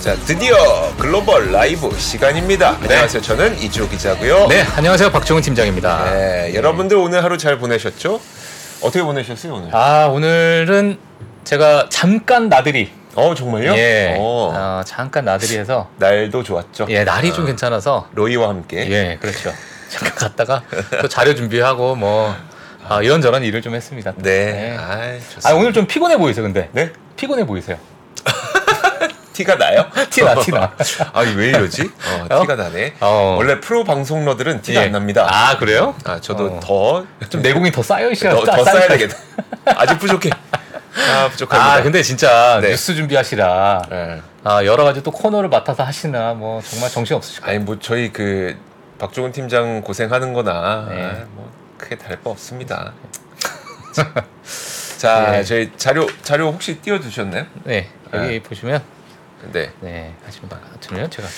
자, 드디어 글로벌 라이브 시간입니다. 안녕하세요. 저는 이주호 기자고요. 네, 안녕하세요. 박종훈 팀장입니다. 네, 여러분들 오늘 하루 잘 보내셨죠? 어떻게 보내셨어요 오늘? 아, 오늘은 제가 잠깐 나들이. 어 정말요? 예. 어, 어, 잠깐 나들이 해서 날도 좋았죠. 예, 날이 좀 어, 괜찮아서 로이와 함께. 예, 그렇죠. 잠깐 갔다가 또 자료 준비하고 뭐 아, 이런저런 일을 좀 했습니다. 네. 아, 좋습니다. 아, 오늘 좀 피곤해 보이세요, 근데. 네? 피곤해 보이세요. 티가 나요? 티나, 티나. 아, 왜 이러지? 어, 어? 티가 나네. 어. 원래 프로 방송러들은 티가 예. 안 납니다. 아, 그래요? 아, 저도 어. 더, 좀 내공이 더 쌓여 있어야 더, 더 써야 되겠다. 아직 부족해. 아, 부족합니다. 아, 근데 진짜 네. 뉴스 준비하시라. 예. 아, 여러 가지 또 코너를 맡아서 하시나 뭐 정말 정신 없으실 거예요. 아니 뭐 저희 그 박종훈 팀장 고생하는 거나 네. 아, 뭐 크게 다를 바 없습니다. 자, 네. 저희 자료 자료 혹시 띄워 주셨나요? 네, 여기 네. 보시면 네. 네, 하시면 저는요 제가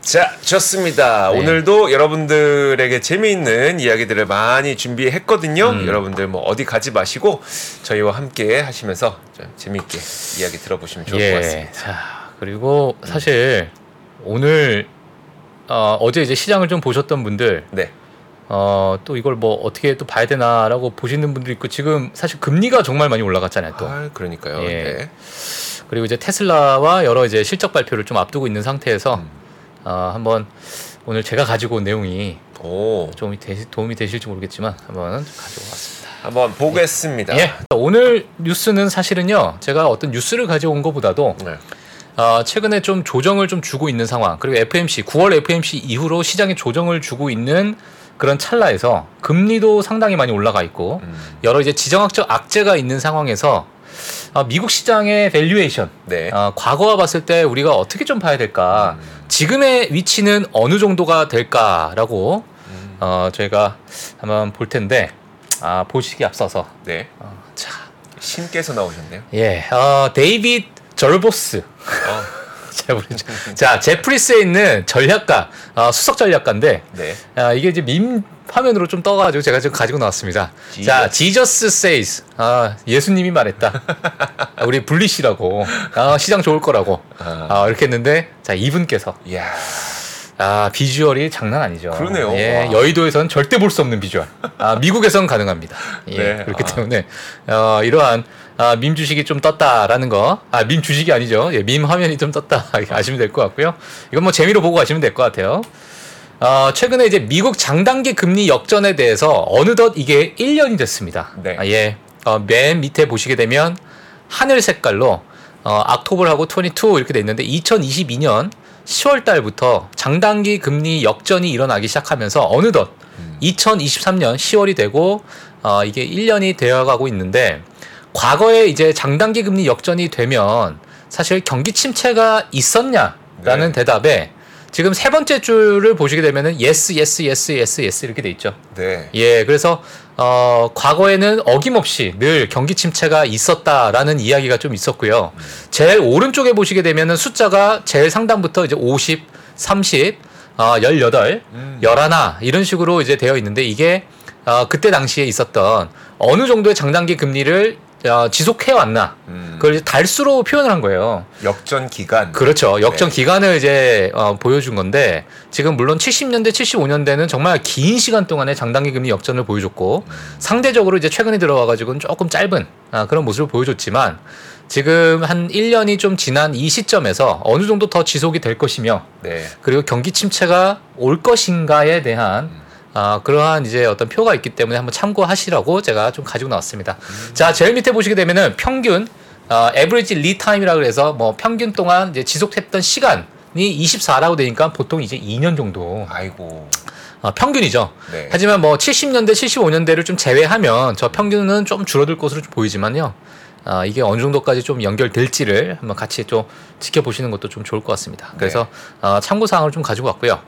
자, 좋습니다. 네. 오늘도 여러분들에게 재미있는 이야기들을 많이 준비했거든요. 음. 여러분들 뭐 어디 가지 마시고 저희와 함께 하시면서 좀 재미있게 이야기 들어보시면 좋을 것 같습니다. 예, 자 그리고 사실 오늘 어, 어제 이제 시장을 좀 보셨던 분들 네. 어, 또 이걸 뭐 어떻게 또 봐야 되나라고 보시는 분들 있고 지금 사실 금리가 정말 많이 올라갔잖아요 또 아, 그러니까요. 예. 네. 그리고 이제 테슬라와 여러 이제 실적 발표를 좀 앞두고 있는 상태에서 음. 어, 한번 오늘 제가 가지고 온 내용이 오. 좀 되- 도움이 되실지 모르겠지만 한번 가지고 왔습니다. 한번 보겠습니다. 예. 오늘 뉴스는 사실은요, 제가 어떤 뉴스를 가져온 것보다도 네. 어, 최근에 좀 조정을 좀 주고 있는 상황, 그리고 FMC 9월 FMC 이후로 시장에 조정을 주고 있는 그런 찰나에서 금리도 상당히 많이 올라가 있고 음. 여러 이제 지정학적 악재가 있는 상황에서 어, 미국 시장의 valuation, 네. 어, 과거와 봤을 때 우리가 어떻게 좀 봐야 될까, 음. 지금의 위치는 어느 정도가 될까라고 음. 어, 저희가 한번 볼 텐데 아, 보시기 앞서서 네. 어, 자, 신께서 나오셨네요. 예, 어, 데이빗 절보스. 어, 잘 모르죠. 자, 제프리스에 있는 전략가, 어, 수석 전략가인데, 네. 아, 이게 이제 밈 화면으로 좀 떠가지고 제가 지금 가지고 나왔습니다. Jesus. 자, Jesus says, 아, 예수님이 말했다. 아, 우리 분리시라고, 아, 시장 좋을 거라고, 아. 아, 이렇게 했는데, 자, 이분께서, 이야. 아, 비주얼이 장난 아니죠. 그러네요. 예, 와. 여의도에선 절대 볼 수 없는 비주얼. 아, 미국에선 가능합니다. 예, 네. 그렇기 아. 때문에 어, 이러한 아, 밈 주식이 좀 떴다라는 거, 아, 밈 주식이 아니죠. 예, 밈 화면이 좀 떴다 아시면 될 것 같고요. 이건 뭐 재미로 보고 가시면 될 것 같아요. 어, 최근에 이제 미국 장단기 금리 역전에 대해서 어느덧 이게 1년이 됐습니다. 네. 아, 예. 어, 맨 밑에 보시게 되면 하늘 색깔로 어, 악토블하고 22 이렇게 돼 있는데 2022년 10월 달부터 장단기 금리 역전이 일어나기 시작하면서 어느덧 2023년 10월이 되고 어, 이게 1년이 되어가고 있는데 과거에 이제 장단기 금리 역전이 되면 사실 경기 침체가 있었냐라는 네. 대답에 지금 세 번째 줄을 보시게 되면은 yes, yes, yes, yes, yes 이렇게 돼 있죠. 네. 예, 그래서 어, 과거에는 어김없이 늘 경기 침체가 있었다라는 이야기가 좀 있었고요. 제일 오른쪽에 보시게 되면은 숫자가 제일 상단부터 이제 50, 30, 어, 18, 음. 11 이런 식으로 이제 되어 있는데 이게 어, 그때 당시에 있었던 어느 정도의 장단기 금리를 어, 지속해 왔나 음. 그걸 이제 달수로 표현을 한 거예요. 역전 기간. 그렇죠. 역전 네. 기간을 이제 어, 보여준 건데 지금 물론 70년대, 75년대는 정말 긴 시간 동안의 장단기 금리 역전을 보여줬고 상대적으로 이제 최근에 들어와 가지고는 조금 짧은 아, 그런 모습을 보여줬지만 지금 한 1년이 좀 지난 이 시점에서 어느 정도 더 지속이 될 것이며 네. 그리고 경기 침체가 올 것인가에 대한 아, 그러한 이제 어떤 표가 있기 때문에 한번 참고하시라고 제가 좀 가지고 나왔습니다. 자, 제일 밑에 보시게 되면은 평균 어, average lead time이라 그래서 뭐 평균 동안 이제 지속했던 시간이 24라고 되니까 보통 이제 2년 정도 아이고. 어, 평균이죠. 네. 하지만 뭐 70년대, 75년대를 좀 제외하면 저 평균은 좀 줄어들 것으로 좀 보이지만요. 아, 이게 어느 정도까지 좀 연결될지를 한번 같이 좀 지켜보시는 것도 좀 좋을 것 같습니다. 그래서 어, 참고 사항을 좀 가지고 왔고요.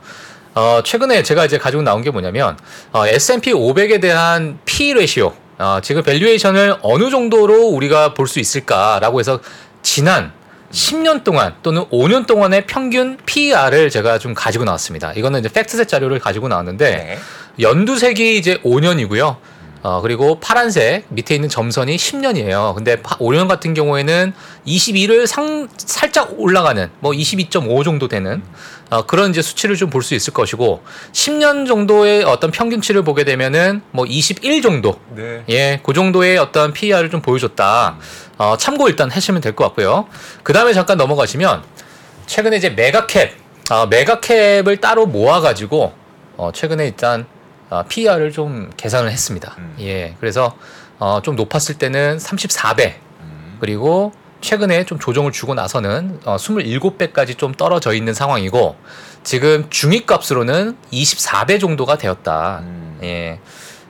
어, 최근에 제가 이제 가지고 나온 게 뭐냐면 어, S&P 500에 대한 PE ratio 어, 지금 valuation을 어느 정도로 우리가 볼 수 있을까라고 해서 지난 10년 동안 또는 5년 동안의 평균 PER을 제가 좀 가지고 나왔습니다. 이거는 이제 FactSet 자료를 가지고 나왔는데 네. 연두색이 이제 5년이고요. 어, 그리고 파란색 밑에 있는 점선이 10년이에요. 근데 5년 같은 경우에는 22를 상, 살짝 올라가는 뭐 22.5 정도 되는 어, 그런 이제 수치를 좀 볼 수 있을 것이고 10년 정도의 어떤 평균치를 보게 되면은 뭐 21 정도 네. 예, 그 정도의 어떤 PER을 좀 보여줬다. 어, 참고 일단 하시면 될 것 같고요. 그 다음에 잠깐 넘어가시면 최근에 이제 메가캡, 어, 메가캡을 따로 모아가지고 어, 최근에 일단 어, PER을 좀 계산을 했습니다. 음. 예, 그래서 어, 좀 높았을 때는 34배 음. 그리고 최근에 좀 조정을 주고 나서는 어, 27배까지 좀 떨어져 있는 상황이고 지금 중위값으로는 24배 정도가 되었다. 음. 예.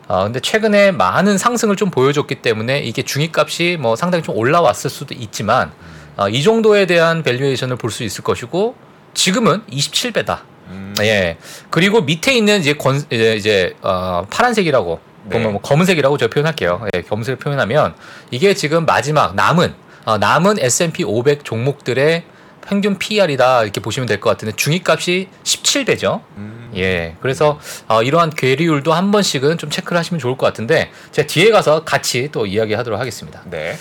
어, 근데 최근에 많은 상승을 좀 보여줬기 때문에 이게 중위값이 뭐 상당히 좀 올라왔을 수도 있지만 어, 이 정도에 대한 valuation을 볼 수 있을 것이고 지금은 27배다. 음. 예. 그리고 밑에 있는 이제 권 이제, 이제 어, 파란색이라고 네. 보면 뭐 검은색이라고 제가 표현할게요. 예, 검은색을 표현하면 이게 지금 마지막 남은 어, 남은 S&P 500 종목들의 평균 PER이다 이렇게 보시면 될 것 같은데 중위값이 17배죠. 음. 예, 그래서 어, 이러한 괴리율도 한 번씩은 좀 체크를 하시면 좋을 것 같은데 제가 뒤에 가서 같이 또 이야기하도록 하겠습니다. 네.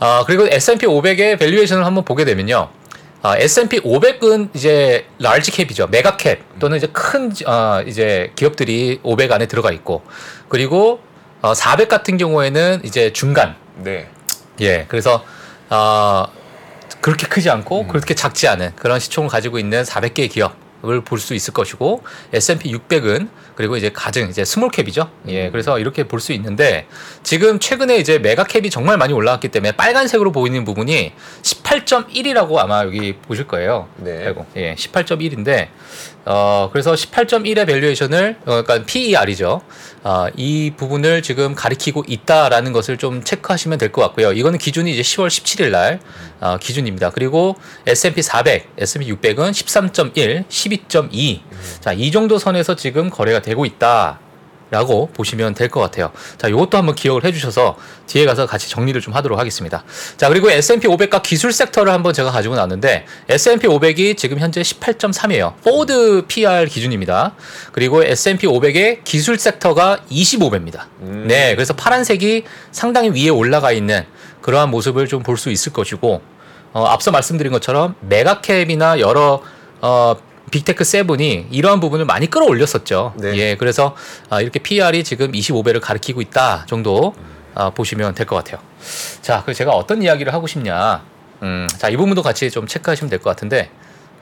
아 그리고 S&P 500의 valuation을 한번 보게 되면요. 아, S&P 500은 이제 large cap이죠. mega cap 또는 이제 큰 어, 이제 기업들이 500 안에 들어가 있고 그리고 어, 400 같은 경우에는 이제 중간. 네. 예. 그래서 어, 그렇게 크지 않고 음. 그렇게 작지 않은 그런 시총을 가지고 있는 400개의 기업을 볼 수 있을 것이고 S&P 600은 그리고 이제 가장 이제 small cap이죠. 예. 그래서 이렇게 볼 수 있는데 지금 최근에 이제 mega cap이 정말 많이 올라왔기 때문에 빨간색으로 보이는 부분이 18.1이라고 아마 여기 보실 거예요. 네. 아이고, 예, 18.1인데 어 그래서 18.1의 valuation을 어, 그러니까 PER이죠. 어, 이 부분을 지금 가리키고 있다라는 것을 좀 체크하시면 될 것 같고요. 이거는 기준이 이제 10월 17일 날 어, 기준입니다. 그리고 S&P 400, S&P 600은 13.1, 12.2. 자, 이 정도 선에서 지금 거래가 되고 있다. 라고 보시면 될 것 같아요. 자, 이것도 한번 기억을 해주셔서 뒤에 가서 같이 정리를 좀 하도록 하겠습니다. 자, 그리고 S&P 500과 기술 sector를 한번 제가 가지고 나왔는데 S&P 500이 지금 현재 18.3이에요. forward PER 기준입니다. 그리고 S&P 500의 기술 sector가 25배입니다. 음. 네, 그래서 파란색이 상당히 위에 올라가 있는 그러한 모습을 좀 볼 수 있을 것이고 어, 앞서 말씀드린 것처럼 mega cap이나 여러 어, big tech seven이 이러한 부분을 많이 끌어올렸었죠. 네. 예, 그래서 아, 이렇게 PER이 지금 25배를 가리키고 있다 정도 아, 보시면 될 것 같아요. 자, 그래서 제가 어떤 이야기를 하고 싶냐. 음, 자, 이 부분도 같이 좀 체크하시면 될 것 같은데.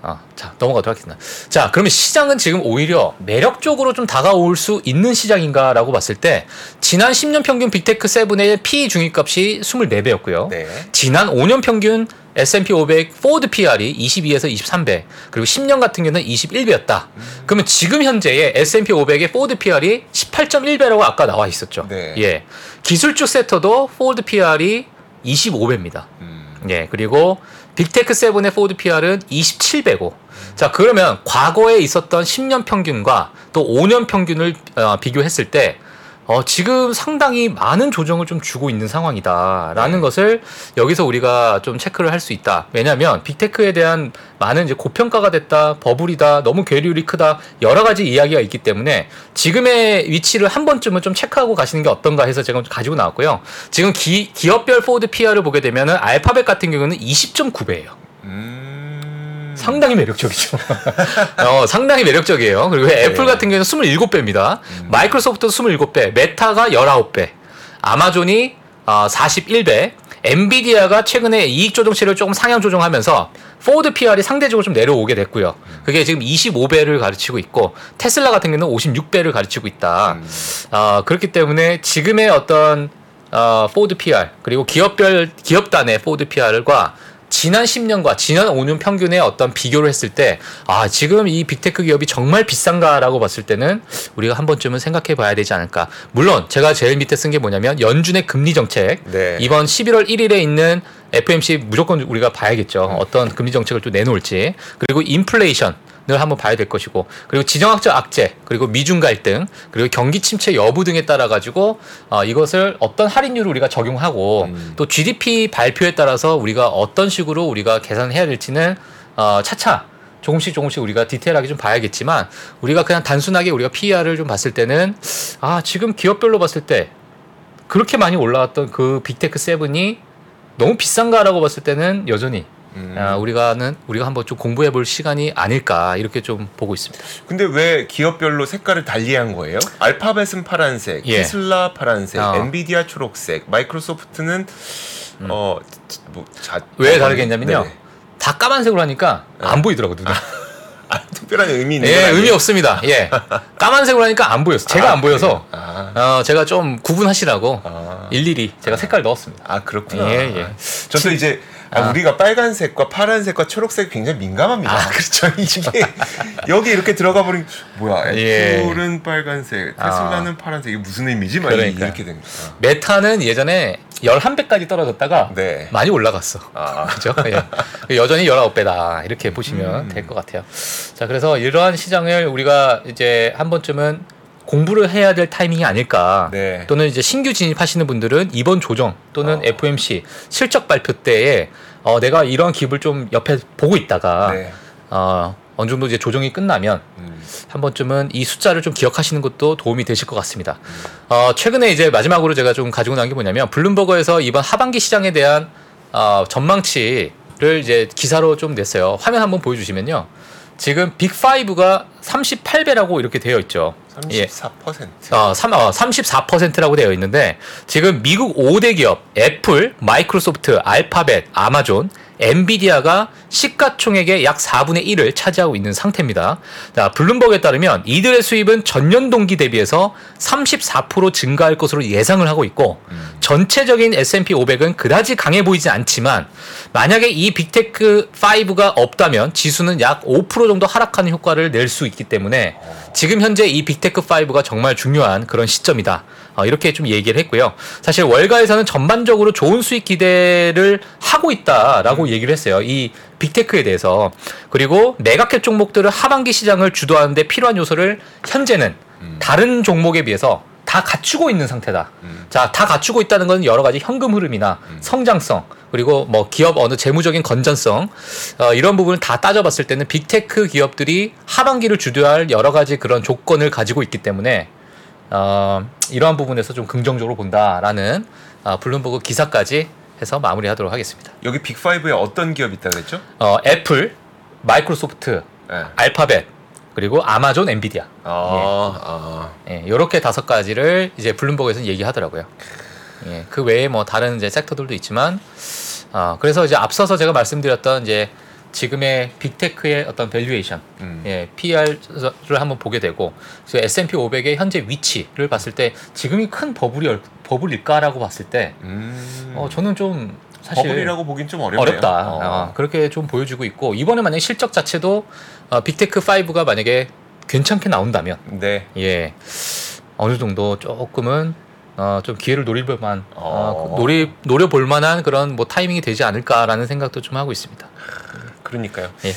아, 자, 넘어가도록 하겠습니다. 자, 그러면 시장은 지금 오히려 매력적으로 좀 다가올 수 있는 시장인가라고 봤을 때, 지난 10년 평균 big tech seven의 PE 중위값이 24배였고요. 네. 지난 5년 평균 S&P 500 forward PER이 22에서 23배, 그리고 10년 같은 경우는 21배였다. 그러면 지금 현재의 S&P 500의 forward PER이 18.1배라고 아까 나와 있었죠. 네. 예. 기술주 섹터도 포드 PR이 25배입니다. 음. 예, 그리고 빅테크 세븐의 포드 PR은 27배고. 자, 그러면 과거에 있었던 10년 평균과 또 5년 평균을 어, 비교했을 때 어, 지금 상당히 많은 조정을 좀 주고 있는 상황이다라는 네. 것을 여기서 우리가 좀 체크를 할 수 있다. 왜냐하면 big tech에 대한 많은 이제 고평가가 됐다, 버블이다, 너무 괴리율이 크다 여러 가지 이야기가 있기 때문에 지금의 위치를 한 번쯤은 좀 체크하고 가시는 게 어떤가 해서 제가 가지고 나왔고요. 지금 기, 기업별 forward PER을 보게 되면은 알파벳 같은 경우는 20.9배예요. 음. 상당히 매력적이죠. 어, 상당히 매력적이에요. 그리고 애플 같은 경우는 27배입니다. 마이크로소프트 27배, 메타가 19배, 아마존이 어, 41배, 엔비디아가 최근에 이익 조정치를 조금 상향 조정하면서 forward PER이 상대적으로 좀 내려오게 됐고요. 그게 지금 25배를 가르치고 있고 테슬라 같은 경우는 56배를 가르치고 있다. 음. 어, 그렇기 때문에 지금의 어떤 어, forward PER 그리고 기업별 기업단의 forward PER과 지난 10년과 지난 5년 평균의 어떤 비교를 했을 때, 아, 지금 이 빅테크 기업이 정말 비싼가라고 봤을 때는 우리가 한 번쯤은 생각해 봐야 되지 않을까. 물론 제가 제일 밑에 쓴 게 뭐냐면 연준의 금리 정책. 네. 이번 11월 1일에 있는 FOMC 무조건 우리가 봐야겠죠. 어떤 금리 정책을 또 내놓을지. 그리고 인플레이션. 을 한번 봐야 될 것이고 그리고 지정학적 악재 그리고 미중 갈등 그리고 경기 침체 여부 등에 따라 가지고 어, 이것을 어떤 할인율을 우리가 적용하고 음. 또 GDP 발표에 따라서 우리가 어떤 식으로 우리가 계산해야 될지는 어, 차차 조금씩 조금씩 우리가 디테일하게 좀 봐야겠지만 우리가 그냥 단순하게 우리가 PER을 좀 봤을 때는 아 지금 기업별로 봤을 때 그렇게 많이 올라왔던 그 빅테크 세븐이 너무 비싼가라고 봤을 때는 여전히 음. 아, 우리가는 우리가 한번 좀 공부해 볼 시간이 아닐까 이렇게 좀 보고 있습니다. 근데 왜 기업별로 색깔을 달리한 거예요? 알파벳은 파란색, 예. 테슬라 파란색, 어. 음. 엔비디아 초록색, 마이크로소프트는 어뭐자 왜 다르게 했냐면요. 네네. 다 까만색으로 하니까 네. 안 보이더라고 눈에. 아, 특별한 의미 있는 예? 의미 없습니다. 예, 까만색으로 하니까 안 보였어. 제가 아, 안 보여서 아, 어, 제가 좀 구분하시라고 아. 일일이 제가 색깔 넣었습니다. 아 그렇구나. 예, 예. 저도 이제 아, 아. 우리가 빨간색과 파란색과 초록색 굉장히 민감합니다. 아, 그렇죠. 이게 여기 이렇게 들어가 버린 뭐야? 예. 애플은 빨간색, 테슬라는 파란색. 이게 무슨 의미지? 막 그러니까요. 이렇게 됩니다. 메타는 예전에 11배까지 떨어졌다가 네. 많이 올라갔어. 아. 그죠? 예. 여전히 19배다. 이렇게 보시면 음. 될것 같아요. 자, 그래서 이러한 시장을 우리가 이제 한 번쯤은 공부를 해야 될 타이밍이 아닐까. 네. 또는 이제 신규 진입하시는 분들은 이번 조정 또는 어. FMC 실적 발표 때에 어, 내가 이런 기업을 좀 옆에 보고 있다가 네. 어, 어느 정도 이제 조정이 끝나면 음. 한 번쯤은 이 숫자를 좀 기억하시는 것도 도움이 되실 것 같습니다. 어, 최근에 이제 마지막으로 제가 좀 가지고 나온 게 뭐냐면 블룸버그에서 이번 하반기 시장에 대한 어, 전망치를 이제 기사로 좀 냈어요. 화면 한번 보여주시면요. 지금 빅5가 38배라고 이렇게 되어 있죠. 예. 34%. 어, 3, 어, 34%라고 되어 있는데 지금 미국 5대 기업 애플, 마이크로소프트, 알파벳, 아마존, 엔비디아가 시가총액의 약 4분의 1을 차지하고 있는 상태입니다. 자, 블룸버그에 따르면 이들의 수입은 전년 동기 대비해서 34% 증가할 것으로 예상을 하고 있고 전체적인 S&P 500은 그다지 강해 보이지 않지만 만약에 이 빅테크 5가 없다면 지수는 약 5% 정도 하락하는 효과를 낼 수 있기 때문에 지금 현재 이 빅테크 5가 정말 중요한 그런 시점이다. 어, 이렇게 좀 얘기를 했고요. 사실 월가에서는 전반적으로 좋은 수익 기대를 하고 있다라고 얘기를 했어요. 이 빅테크에 대해서. 그리고 메가캡 종목들을 하반기 시장을 주도하는데 필요한 요소를 현재는 다른 종목에 비해서 다 갖추고 있는 상태다. 음. 자, 다 갖추고 있다는 건 여러 가지 현금 흐름이나 성장성, 그리고 뭐 기업 어느 재무적인 건전성, 어, 이런 부분을 다 따져봤을 때는 빅테크 기업들이 하반기를 주도할 여러 가지 그런 조건을 가지고 있기 때문에 어, 이러한 부분에서 좀 긍정적으로 본다라는 어, 블룸버그 기사까지 해서 마무리하도록 하겠습니다. 여기 빅5에 어떤 기업 있다 그랬죠? 어, 애플, 마이크로소프트, 네. 알파벳, 그리고 아마존, 엔비디아. 아, 아. 예, 요렇게 다섯 가지를 이제 블룸버그에서는 얘기하더라고요. 예, 그 외에 뭐 다른 이제 섹터들도 있지만, 아 그래서 이제 앞서서 제가 말씀드렸던 이제 지금의 빅테크의 어떤 valuation, 음. 예, PER을 한번 보게 되고, 그래서 S&P 500의 현재 위치를 봤을 때 지금이 큰 버블이 얼- 버블일까라고 봤을 때, 음. 어 저는 좀 사실 버블이라고 보긴 좀 어렵네요. 어렵다. 어. 어, 그렇게 좀 보여주고 있고 이번에 만약 에 실적 자체도 어, 빅테크 5가 만약에 괜찮게 나온다면 네. 예 어느 정도 조금은 어, 좀 기회를 노릴 만한 어, 어. 노리 노려볼 만한 그런 뭐 타이밍이 되지 않을까라는 생각도 좀 하고 있습니다. 그러니까요. 예.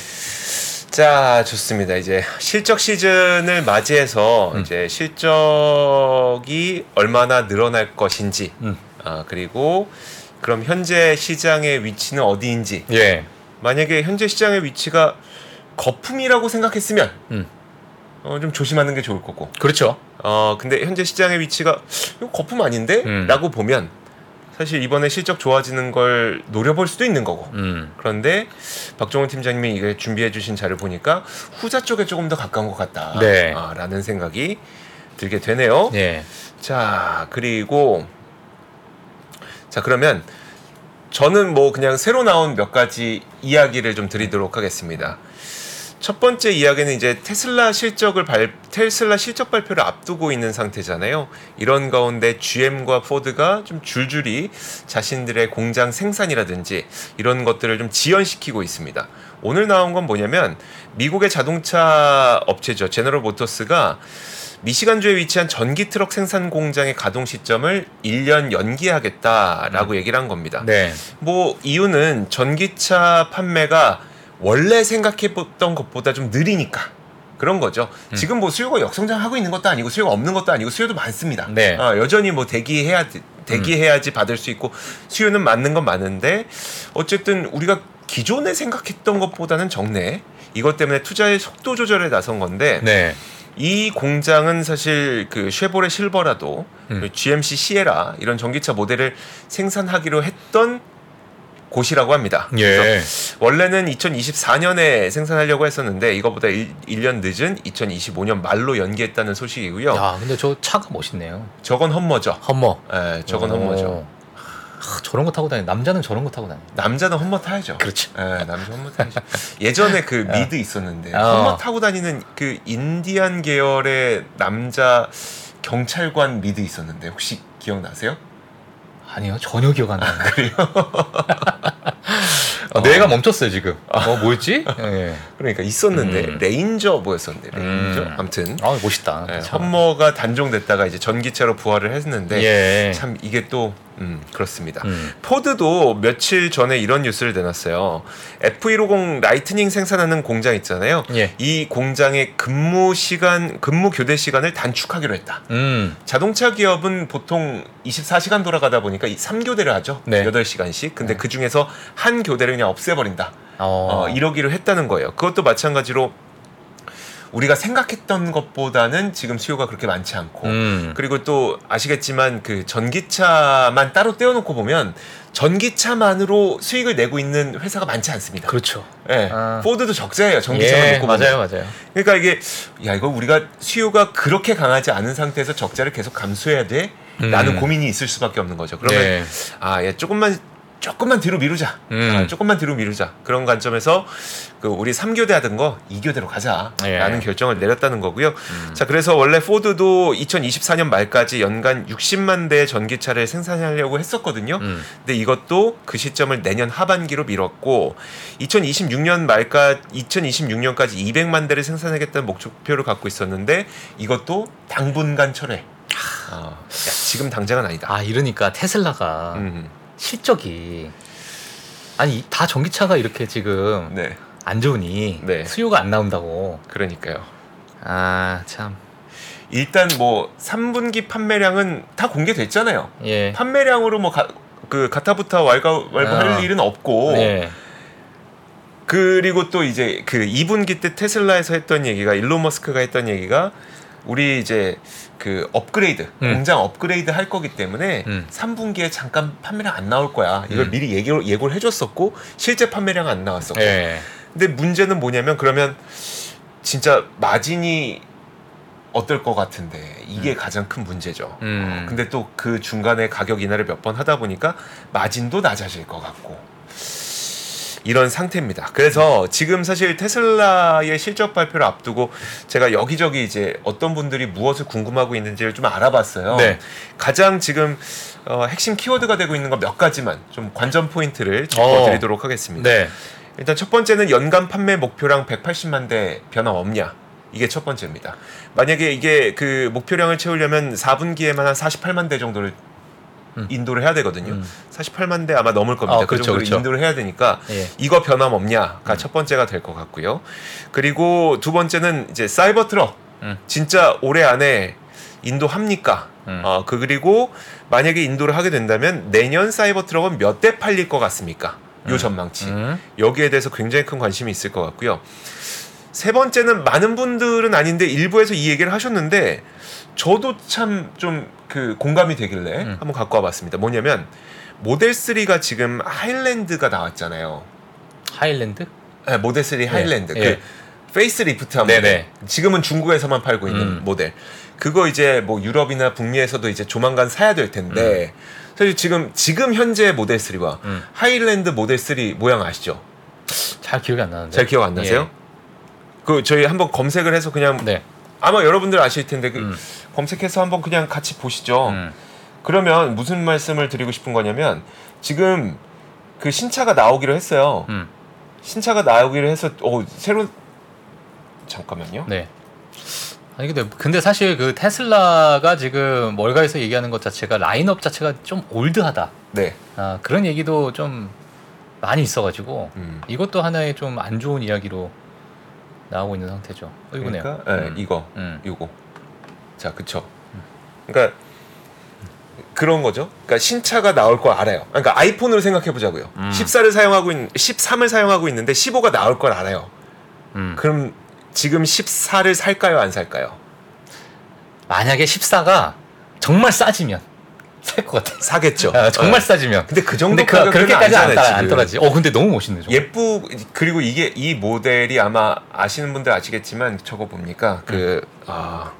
자, 좋습니다. 이제 실적 시즌을 맞이해서 음. 이제 실적이 얼마나 늘어날 것인지, 음. 아, 그리고 그럼 현재 시장의 위치는 어디인지, 예. 만약에 현재 시장의 위치가 거품이라고 생각했으면 음. 어, 좀 조심하는 게 좋을 거고, 그렇죠. 어, 근데 현재 시장의 위치가 이거 거품 아닌데? 음. 라고 보면 사실 이번에 실적 좋아지는 걸 노려볼 수도 있는 거고. 음. 그런데 박종원 팀장님이 이게 준비해 주신 자를 보니까 후자 쪽에 조금 더 가까운 것 같다. 네. 아, 라는 생각이 들게 되네요. 예. 자, 그리고 자, 그러면 저는 뭐 그냥 새로 나온 몇 가지 이야기를 좀 드리도록 하겠습니다. 첫 번째 이야기는 이제 테슬라 실적을 발 테슬라 실적 발표를 앞두고 있는 상태잖아요. 이런 가운데 GM과 포드가 좀 줄줄이 자신들의 공장 생산이라든지 이런 것들을 좀 지연시키고 있습니다. 오늘 나온 건 뭐냐면 미국의 자동차 업체죠. 제너럴 모터스가 미시간주에 위치한 전기 트럭 생산 공장의 가동 시점을 1년 연기하겠다라고 얘기를 한 겁니다. 네. 뭐 이유는 전기차 판매가 원래 생각해봤던 것보다 좀 느리니까 그런 거죠. 음. 지금 뭐 수요가 역성장하고 있는 것도 아니고 수요가 없는 것도 아니고 수요도 많습니다. 네. 아, 여전히 뭐 대기해야 대기해야지 받을 수 있고 수요는 맞는 건 맞는데 어쨌든 우리가 기존에 생각했던 것보다는 적네. 이것 때문에 투자의 속도 조절에 나선 건데 네. 이 공장은 사실 그 쉐보레 실버라도 음. 그리고 GMC 시에라 이런 전기차 모델을 생산하기로 했던 곳이라고 합니다. 그래서 예. 원래는 2024년에 생산하려고 했었는데 이거보다 1, 년 늦은 2025년 말로 연기했다는 소식이고요. 야, 근데 저 차가 멋있네요. 저건 험머죠. 험머. 예, 저건 험머죠. 하, 저런 거 타고 다니. 남자는 저런 거 타고 다니. 남자는 험머 타야죠. 그렇죠. 예, 남자 험머 타야죠. 예전에 그 미드 있었는데 어. 험머 타고 다니는 그 인디안 계열의 남자 경찰관 미드 있었는데 혹시 기억나세요? 아니요, 전혀 기억 안 나는데. 어, 뇌가 멈췄어요 지금. 어 뭐였지? 예. 그러니까 있었는데 음. 레인저 뭐였었는데 레인저 음. 아무튼 아 멋있다. 예, 참. 험머가 단종됐다가 이제 전기차로 부활을 했는데 예. 참 이게 또 음, 그렇습니다. 음. 포드도 며칠 전에 이런 뉴스를 내놨어요. F150 라이트닝 생산하는 공장 있잖아요. 예. 이 공장의 근무 시간, 근무 교대 시간을 단축하기로 했다. 음. 자동차 기업은 보통 24시간 돌아가다 보니까 3교대를 하죠. 네. 8시간씩. 근데 그 중에서 한 교대를 그냥 없애버린다. 어. 어, 이러기로 했다는 거예요. 그것도 마찬가지로 우리가 생각했던 것보다는 지금 수요가 그렇게 많지 않고 음. 그리고 또 아시겠지만 그 전기차만 따로 떼어놓고 보면 전기차만으로 수익을 내고 있는 회사가 많지 않습니다. 그렇죠. 예, 아. 포드도 적자예요. 전기차만 예, 놓고 보면. 맞아요, 맞아요. 그러니까 이게 야 이거 우리가 수요가 그렇게 강하지 않은 상태에서 적자를 계속 감수해야 돼? 라는 음. 고민이 있을 수밖에 없는 거죠. 그러면 네. 아, 야 조금만 조금만 뒤로 미루자. 음. 아, 조금만 뒤로 미루자. 그런 관점에서 그 우리 3교대 하던 거 2교대로 가자라는 예. 음. 결정을 내렸다는 거고요. 자, 그래서 원래 포드도 2024년 말까지 연간 60만 대의 전기차를 생산하려고 했었거든요. 음. 근데 이것도 그 시점을 내년 하반기로 미뤘고 2026년 말까 2026년까지 200만 대를 생산하겠다는 목표를 갖고 있었는데 이것도 당분간 철회. 아, 야, 지금 당장은 아니다. 아 이러니까 테슬라가 음, 실적이 아니 다 전기차가 이렇게 지금 네, 안 좋으니 네. 수요가 안 나온다고. 그러니까요. 아 참. 일단 뭐 3분기 판매량은 다 공개됐잖아요. 예. 판매량으로 뭐 그 가타부타 왈가 왈부할 아. 일은 없고 네. 그리고 또 이제 그 2분기 때 테슬라에서 했던 얘기가 일론 머스크가 했던 얘기가 우리 이제 그 업그레이드 음. 공장 업그레이드 할 거기 때문에 음. 3분기에 잠깐 판매량 안 나올 거야 이걸 음. 미리 예고, 예고를 해줬었고 실제 판매량 안 나왔었고 예. 근데 문제는 뭐냐면 그러면 진짜 마진이 어떨 것 같은데 이게 가장 큰 문제죠. 음. 어, 근데 또 그 중간에 가격 인하를 몇 번 하다 보니까 마진도 낮아질 것 같고 이런 상태입니다. 그래서 지금 사실 테슬라의 실적 발표를 앞두고 제가 여기저기 이제 어떤 분들이 무엇을 궁금하고 있는지를 좀 알아봤어요. 네. 가장 지금 어, 핵심 키워드가 되고 있는 거몇 가지만 좀 관전 포인트를 어. 짚어드리도록 하겠습니다. 네. 일단 첫 번째는 연간 판매 목표량 180만 대 변함 없냐? 이게 첫 번째입니다. 만약에 이게 그 목표량을 채우려면 4분기에만 한 48만 대 정도를 음. 인도를 해야 되거든요. 음. 48만 대 아마 넘을 겁니다. 아, 그 그렇죠, 정도로 그렇죠. 인도를 해야 되니까 예. 이거 변함 없냐가 첫 번째가 될 것 같고요. 그리고 두 번째는 이제 사이버 트럭 음. 진짜 올해 안에 인도 합니까? 음. 어, 그 그리고 만약에 인도를 하게 된다면 내년 사이버 트럭은 몇 대 팔릴 것 같습니까? 요 전망치. 음. 여기에 대해서 굉장히 큰 관심이 있을 것 같고요. 세 번째는 많은 분들은 아닌데 일부에서 이 얘기를 하셨는데 저도 참 좀 그 공감이 되길래 음. 한번 갖고 와봤습니다. 뭐냐면 모델 3가 지금 하일랜드가 나왔잖아요. 하일랜드? 네, 모델 3 하일랜드 예. 그 facelift한 네네. 모델. 지금은 중국에서만 팔고 있는 음. 모델. 그거 이제 뭐 유럽이나 북미에서도 이제 조만간 사야 될 텐데 사실 지금 지금 현재 모델 3와 음. 하일랜드 모델 3 모양 아시죠? 잘 기억이 안 나는데. 잘 기억 안 나세요? 그 저희 한번 검색을 해서 그냥 예. 네. 아마 여러분들 아실 텐데 그 음. 검색해서 한번 그냥 같이 보시죠. 음. 그러면 무슨 말씀을 드리고 싶은 거냐면 지금 그 신차가 나오기로 했어요. 음. 신차가 나오기로 해서 어 새로 잠깐만요. 네. 아니 근데 근데 사실 그 테슬라가 지금 월가에서 얘기하는 것 자체가 라인업 자체가 좀 올드하다. 네. 아, 그런 얘기도 좀 많이 있어가지고 음. 이것도 하나의 좀 안 좋은 이야기로 나오고 있는 상태죠. 어, 이거네요. 그러니까 네, 음. 이거 음. 요거. 자, 그쵸. 그러니까 그런 거죠. 그러니까 신차가 나올 걸 알아요. 그러니까 아이폰으로 생각해 보자고요. 음. 14를 사용하고 있는 13을 사용하고 있는데 15가 나올 걸 알아요. 음. 그럼 지금 14를 살까요, 안 살까요? 만약에 14가 정말 싸지면 살 것 같아. 사겠죠. 아, 정말 어. 싸지면. 근데 그 정도 근데 그, 그렇게까지 안, 아니잖아요, 따라, 안 지금. 떨어지. 어 근데 너무 멋있네. 저거. 예쁘 그리고 이게 이 모델이 아마 아시는 분들 아시겠지만 저거 봅니까 그 아.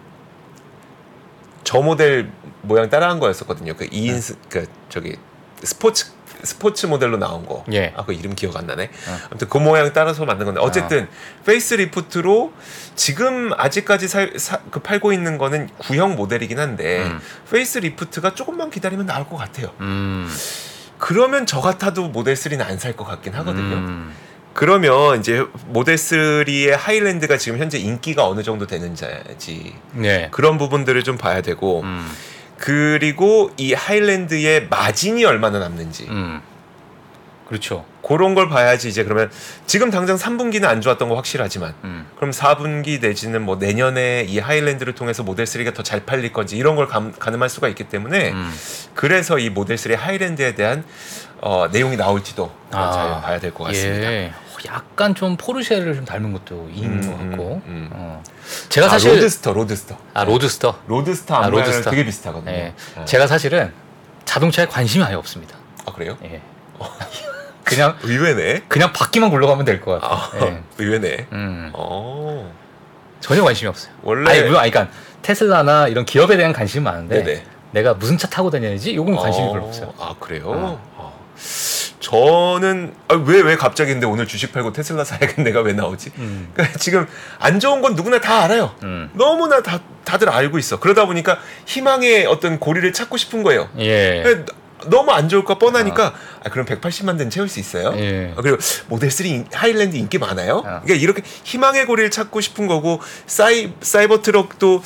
저 모델 모양 따라한 거였었거든요. 그 2인 그 저기 스포츠 스포츠 모델로 나온 거. 예. 아 그 이름 기억 안 나네. 어. 아무튼 그 모양 따라서 만든 건데 어쨌든 facelift로 지금 아직까지 사, 사- 그 팔고 있는 거는 구형 모델이긴 한데 음. facelift가 조금만 기다리면 나올 것 같아요. 음. 그러면 저 같아도 모델 3는 안 살 것 같긴 하거든요. 음. 그러면 이제 모델 3의 하이랜드가 지금 현재 인기가 어느 정도 되는지 네. 그런 부분들을 좀 봐야 되고 음. 그리고 이 하이랜드의 마진이 얼마나 남는지 음. 그렇죠. 그런 걸 봐야지 이제 그러면 지금 당장 3분기는 안 좋았던 거 확실하지만 음. 그럼 4분기 내지는 뭐 내년에 이 하이랜드를 통해서 모델 3가 더 잘 팔릴 건지 이런 걸 감, 가늠할 수가 있기 때문에 음. 그래서 이 모델 3 하이랜드에 대한 어, 내용이 나올지도 아, 잘 봐야 될 것 같습니다. 예. 어, 약간 좀 포르쉐를 좀 닮은 것도 있는 음, 것 같고. 음, 음. 어. 제가 아, 사실 로드스터, 로드스터. 아 로드스터. 로드스터 아, 로드스터. 되게 비슷하거든요. 예. 예. 제가 사실은 자동차에 관심이 아예 없습니다. 아 그래요? 예. 그냥 의외네. 그냥 바퀴만 굴러가면 될 것 같아요. 아, 예. 의외네. 음. 어. 전혀 관심이 없어요. 원래 아니 물론 아니, 그러니까 테슬라나 이런 기업에 대한 관심은 많은데 네네. 내가 무슨 차 타고 다녀야지 요건 관심이 어, 별로 없어요. 아 그래요? 어. 어. 저는 왜왜 갑자기 근데 오늘 주식 팔고 테슬라 사야겠 내가 왜 나오지? 음. 그러니까 지금 안 좋은 건 누구나 다 알아요. 음. 너무나 다 다들 알고 있어. 그러다 보니까 희망의 어떤 고리를 찾고 싶은 거예요. 예. 근데 너무 안 좋을 거 뻔하니까 아, 그럼 180만 대는 채울 수 있어요? 예. 아, 그리고 모델 3 인- 하일랜드 인기 많아요. 아. 그러니까 이렇게 희망의 고리를 찾고 싶은 거고 사이 사이버 트럭도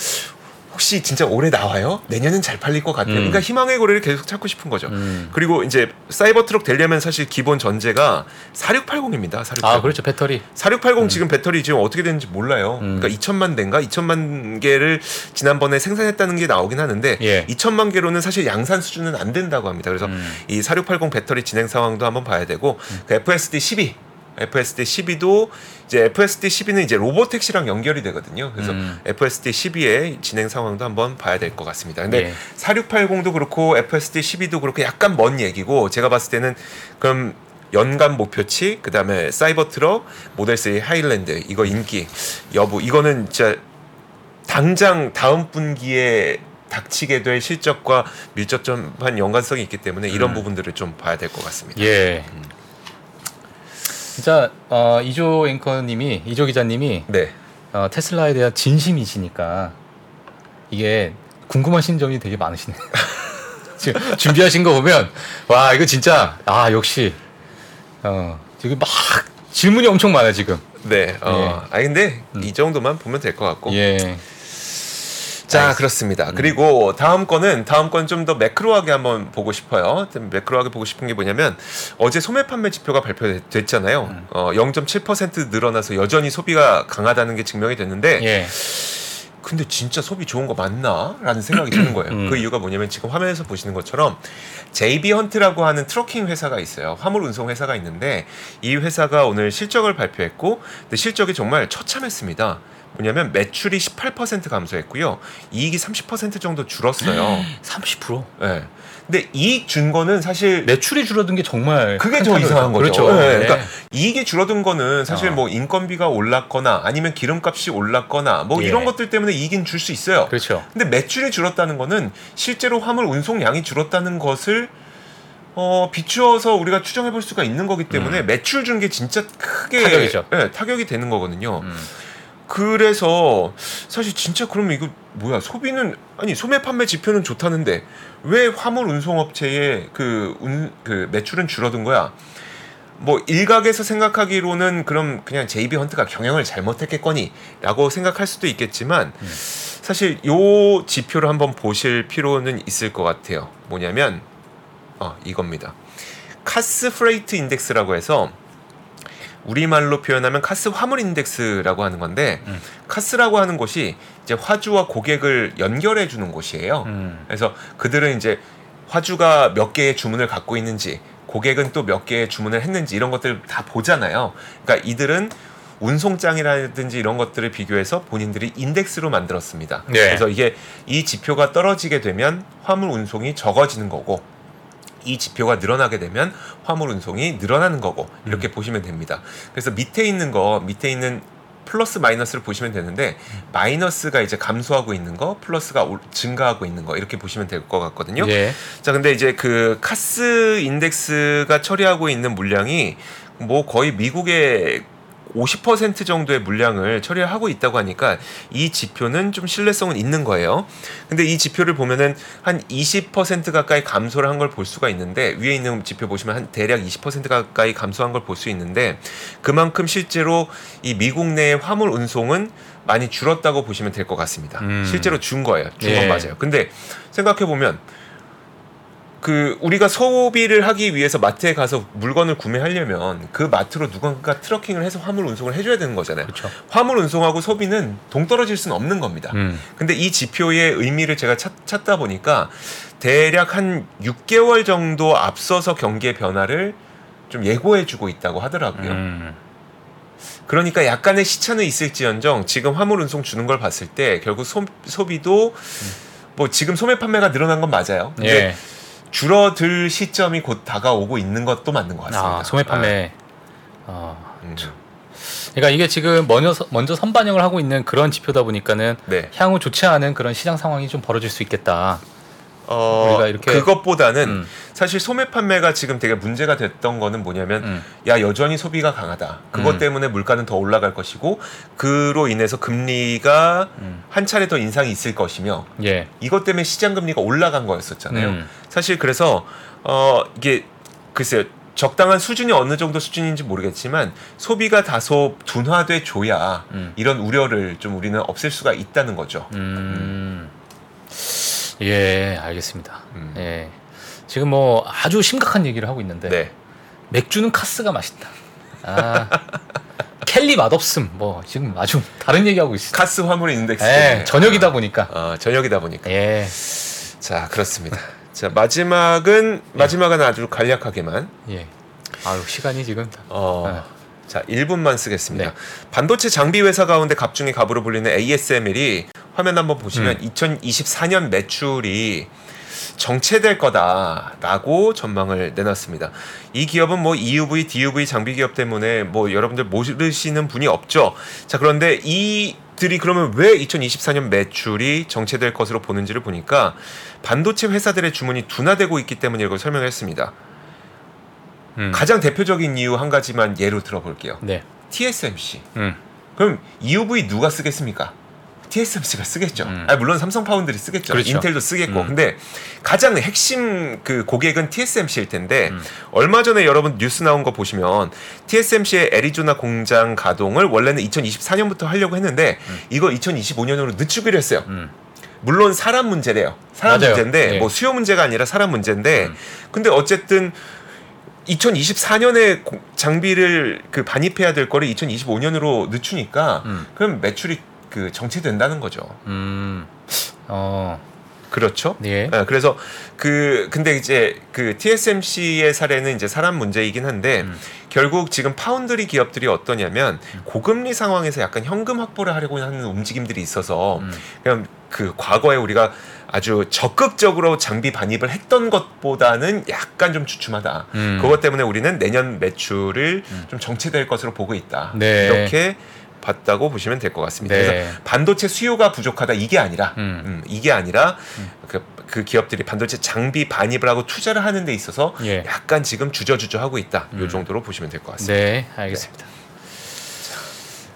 혹시 진짜 올해 나와요? 내년엔 잘 팔릴 것 같아요. 음. 그러니까 희망의 고리를 계속 찾고 싶은 거죠. 음. 그리고 이제 사이버 트럭 되려면 사실 기본 전제가 4680입니다. 4680. 아 그렇죠 배터리. 4680 지금 배터리 지금 어떻게 되는지 몰라요. 음. 그러니까 2천만 대인가 2천만 개를 지난번에 생산했다는 게 나오긴 하는데 예. 2천만 개로는 사실 양산 수준은 안 된다고 합니다. 그래서 음. 이4680 배터리 진행 상황도 한번 봐야 되고 그 FSD 12 FSD 12도 이제 FSD 12는 이제 로보택시랑 연결이 되거든요. 그래서 음. FSD 12의 진행 상황도 한번 봐야 될 것 같습니다. 근데 예. 4680도 그렇고 FSD 12도 그렇고 약간 먼 얘기고 제가 봤을 때는 그럼 연간 목표치 그다음에 사이버 트럭 모델 3 하일랜드 이거 인기 여부 이거는 진짜 당장 다음 분기에 닥치게 될 실적과 밀접한 연관성이 있기 때문에 이런 음. 부분들을 좀 봐야 될 것 같습니다. 예. 진짜 어, 이조 앵커님이 이조 기자님이 네. 어, 테슬라에 대한 진심이시니까 이게 궁금하신 점이 되게 많으시네. 지금 준비하신 거 보면 와 이거 진짜 아 역시 어 지금 막 질문이 엄청 많아 지금. 네. 어. 아 근데 음. 이 정도만 보면 될 것 같고. 예. 자. 그렇습니다. 그리고 다음 거는 다음 건 좀 더 매크로하게 한번 보고 싶어요. 좀 매크로하게 보고 싶은 게 뭐냐면 어제 소매 판매 지표가 발표됐잖아요. 음. 어, 0.7% 늘어나서 여전히 소비가 강하다는 게 증명이 됐는데 예. 근데 진짜 소비 좋은 거 맞나? 라는 생각이 드는 거예요. 음. 그 이유가 뭐냐면 지금 화면에서 보시는 것처럼 JB 헌트라고 하는 트러킹 회사가 있어요. 화물 운송 회사가 있는데 이 회사가 오늘 실적을 발표했고 근데 실적이 정말 처참했습니다. 뭐냐면 매출이 18% 감소했고요. 이익이 30% 정도 줄었어요. 30%. 예. 근데 이익 준 거는 사실 매출이 줄어든 게 정말 그게 큰 더. 이상한 거죠. 그렇죠. 예, 네. 그러니까 이익이 줄어든 거는 사실 어. 뭐 인건비가 올랐거나 아니면 기름값이 올랐거나 뭐 예. 이런 것들 때문에 이익은 줄 수 있어요. 그렇죠. 근데 매출이 줄었다는 거는 실제로 화물 운송량이 줄었다는 것을 어, 비추어서 우리가 추정해 볼 수가 있는 거기 때문에 매출 준 게 진짜 크게 음. 타격이죠. 예, 타격이 되는 거거든요. 음. 그래서 사실 진짜 그러면 이거 뭐야 소비는 아니 소매 판매 지표는 좋다는데 왜 화물 운송업체의 그, 운, 그 매출은 줄어든 거야? 뭐 일각에서 생각하기로는 그럼 그냥 JB 헌트가 경영을 잘못했겠거니라고 생각할 수도 있겠지만 사실 요 지표를 한번 보실 필요는 있을 것 같아요. 뭐냐면 어 이겁니다. Cass Freight Index라고 해서 우리말로 표현하면 카스 화물 인덱스라고 하는 건데 음. 카스라고 하는 곳이 이제 화주와 고객을 연결해 주는 곳이에요. 음. 그래서 그들은 이제 화주가 몇 개의 주문을 갖고 있는지 고객은 또 몇 개의 주문을 했는지 이런 것들 다 보잖아요. 그러니까 이들은 운송장이라든지 이런 것들을 비교해서 본인들이 인덱스로 만들었습니다. 네. 그래서 이게 이 지표가 떨어지게 되면 화물 운송이 적어지는 거고 이 지표가 늘어나게 되면 화물 운송이 늘어나는 거고 이렇게 음. 보시면 됩니다. 그래서 밑에 있는 거 밑에 있는 플러스 마이너스를 보시면 되는데 마이너스가 이제 감소하고 있는 거 플러스가 올- 증가하고 있는 거 이렇게 보시면 될 것 같거든요. 예. 자, 근데 이제 그 카스 인덱스가 처리하고 있는 물량이 뭐 거의 미국의 50% 정도의 물량을 처리하고 있다고 하니까 이 지표는 좀 신뢰성은 있는 거예요. 근데 이 지표를 보면은 한 20% 가까이 감소를 한 걸 볼 수가 있는데 위에 있는 지표 보시면 한 대략 20% 가까이 감소한 걸 볼 수 있는데 그만큼 실제로 이 미국 내의 화물 운송은 많이 줄었다고 보시면 될 것 같습니다. 음. 실제로 준 거예요. 준건 예. 맞아요. 근데 생각해 보면 그 우리가 소비를 하기 위해서 마트에 가서 물건을 구매하려면 그 마트로 누군가 트러킹을 해서 화물 운송을 해줘야 되는 거잖아요. 그렇죠. 화물 운송하고 소비는 동떨어질 수는 없는 겁니다. 음. 근데 이 지표의 의미를 제가 찾, 찾다 보니까 대략 한 6개월 정도 앞서서 경기의 변화를 좀 예고해주고 있다고 하더라고요. 음. 그러니까 약간의 시차는 있을지언정 지금 화물 운송 주는 걸 봤을 때 결국 소, 소비도 뭐 지금 소매 판매가 늘어난 건 맞아요. 근데 예. 줄어들 시점이 곧 다가오고 있는 것도 맞는 것 같습니다. 아, 소매 판매. 어. 아, 음. 그러니까 이게 지금 먼저 서- 먼저 선반영을 하고 있는 그런 지표다 보니까는 네. 향후 좋지 않은 그런 시장 상황이 좀 벌어질 수 있겠다. 어, 우리가 이렇게- 그것보다는 음. 사실 소매 판매가 지금 되게 문제가 됐던 거는 뭐냐면 음. 야 여전히 소비가 강하다. 그것 음. 때문에 물가는 더 올라갈 것이고 그로 인해서 금리가 음. 한 차례 더 인상이 있을 것이며 예. 이것 때문에 시장 금리가 올라간 거였었잖아요. 음. 사실 그래서 어 이게 글쎄요. 적당한 수준이 어느 정도 수준인지 모르겠지만 소비가 다소 둔화돼 줘야 음. 이런 우려를 좀 우리는 없앨 수가 있다는 거죠. 음. 예, 알겠습니다. 음. 예. 지금 뭐 아주 심각한 얘기를 하고 있는데 네. 맥주는 카스가 맛있다. 아. 켈리 맛없음. 뭐 지금 아주 다른 얘기하고 있어. 카스 화물 인덱스. 예. 저녁이다 보니까. 아, 저녁이다 보니까. 예. 자, 그렇습니다. 자, 마지막은 마지막은 아주 간략하게만 예. 아유, 시간이 지금 다- 어. 자, 1분만 쓰겠습니다. 네. 반도체 장비 회사 가운데 갑중의 갑으로 불리는 ASML이 화면 한번 보시면 음. 2024년 매출이 정체될 거다라고 전망을 내놨습니다. 이 기업은 뭐 EUV, DUV 장비 기업 때문에 뭐 여러분들 모르시는 분이 없죠. 자, 그런데 이 들이 그러면 왜 2024년 매출이 정체될 것으로 보는지를 보니까 반도체 회사들의 주문이 둔화되고 있기 때문이라고 설명했습니다. 음. 가장 대표적인 이유 한 가지만 예로 들어볼게요. 네. TSMC. 음. 그럼 EUV 누가 쓰겠습니까? TSMC가 쓰겠죠. 음. 아 물론 삼성 파운드리 쓰겠죠. 그렇죠. 인텔도 쓰겠고. 음. 근데 가장 핵심 그 고객은 TSMC일 텐데 음. 얼마 전에 여러분 뉴스 나온 거 보시면 TSMC의 애리조나 공장 가동을 원래는 2024년부터 하려고 했는데 이거 2025년으로 늦추기로 했어요. 음. 물론 사람 문제래요. 사람 맞아요. 문제인데 예. 뭐 수요 문제가 아니라 사람 문제인데 음. 근데 어쨌든 2024년에 장비를 그 반입해야 될 거를 2025년으로 늦추니까 음. 그럼 매출이 그 정체된다는 거죠. 음. 어. 그렇죠? 예. 예, 그래서 그 근데 이제 그 TSMC의 사례는 이제 사람 문제이긴 한데 음. 결국 지금 파운드리 기업들이 어떠냐면 고금리 상황에서 약간 현금 확보를 하려고 하는 움직임들이 있어서 음. 그냥 그 과거에 우리가 아주 적극적으로 장비 반입을 했던 것보다는 약간 좀 주춤하다. 음. 그것 때문에 우리는 내년 매출을 음. 좀 정체될 것으로 보고 있다. 네. 이렇게 봤다고 보시면 될 것 같습니다. 네. 그래서 반도체 수요가 부족하다 이게 아니라 음. 음, 이게 아니라 그, 그 기업들이 반도체 장비 반입을 하고 투자를 하는 데 있어서 예. 약간 지금 주저주저 하고 있다. 음. 이 정도로 보시면 될 것 같습니다. 네, 알겠습니다.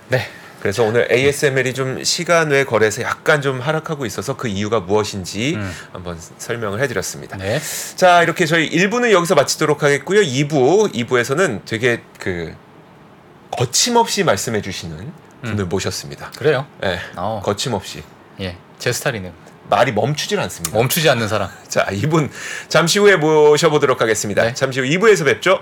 네. 그래서 오늘 ASML이 좀 시간 외 거래에서 약간 좀 하락하고 있어서 그 이유가 무엇인지 음. 한번 설명을 해드렸습니다. 네. 자 이렇게 저희 1부는 여기서 마치도록 하겠고요. 2부 2부에서는 되게 그 거침없이 말씀해 주시는 분을 모셨습니다. 그래요. 네, 어. 거침없이 예. 제 스타일이네요. 말이 멈추질 않습니다. 멈추지 않는 사람. 자 이분 잠시 후에 모셔보도록 하겠습니다. 네. 잠시 후 2부에서 뵙죠.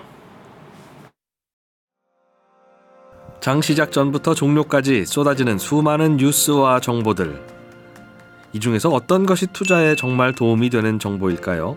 장 시작 전부터 종료까지 쏟아지는 수많은 뉴스와 정보들. 이 중에서 어떤 것이 투자에 정말 도움이 되는 정보일까요?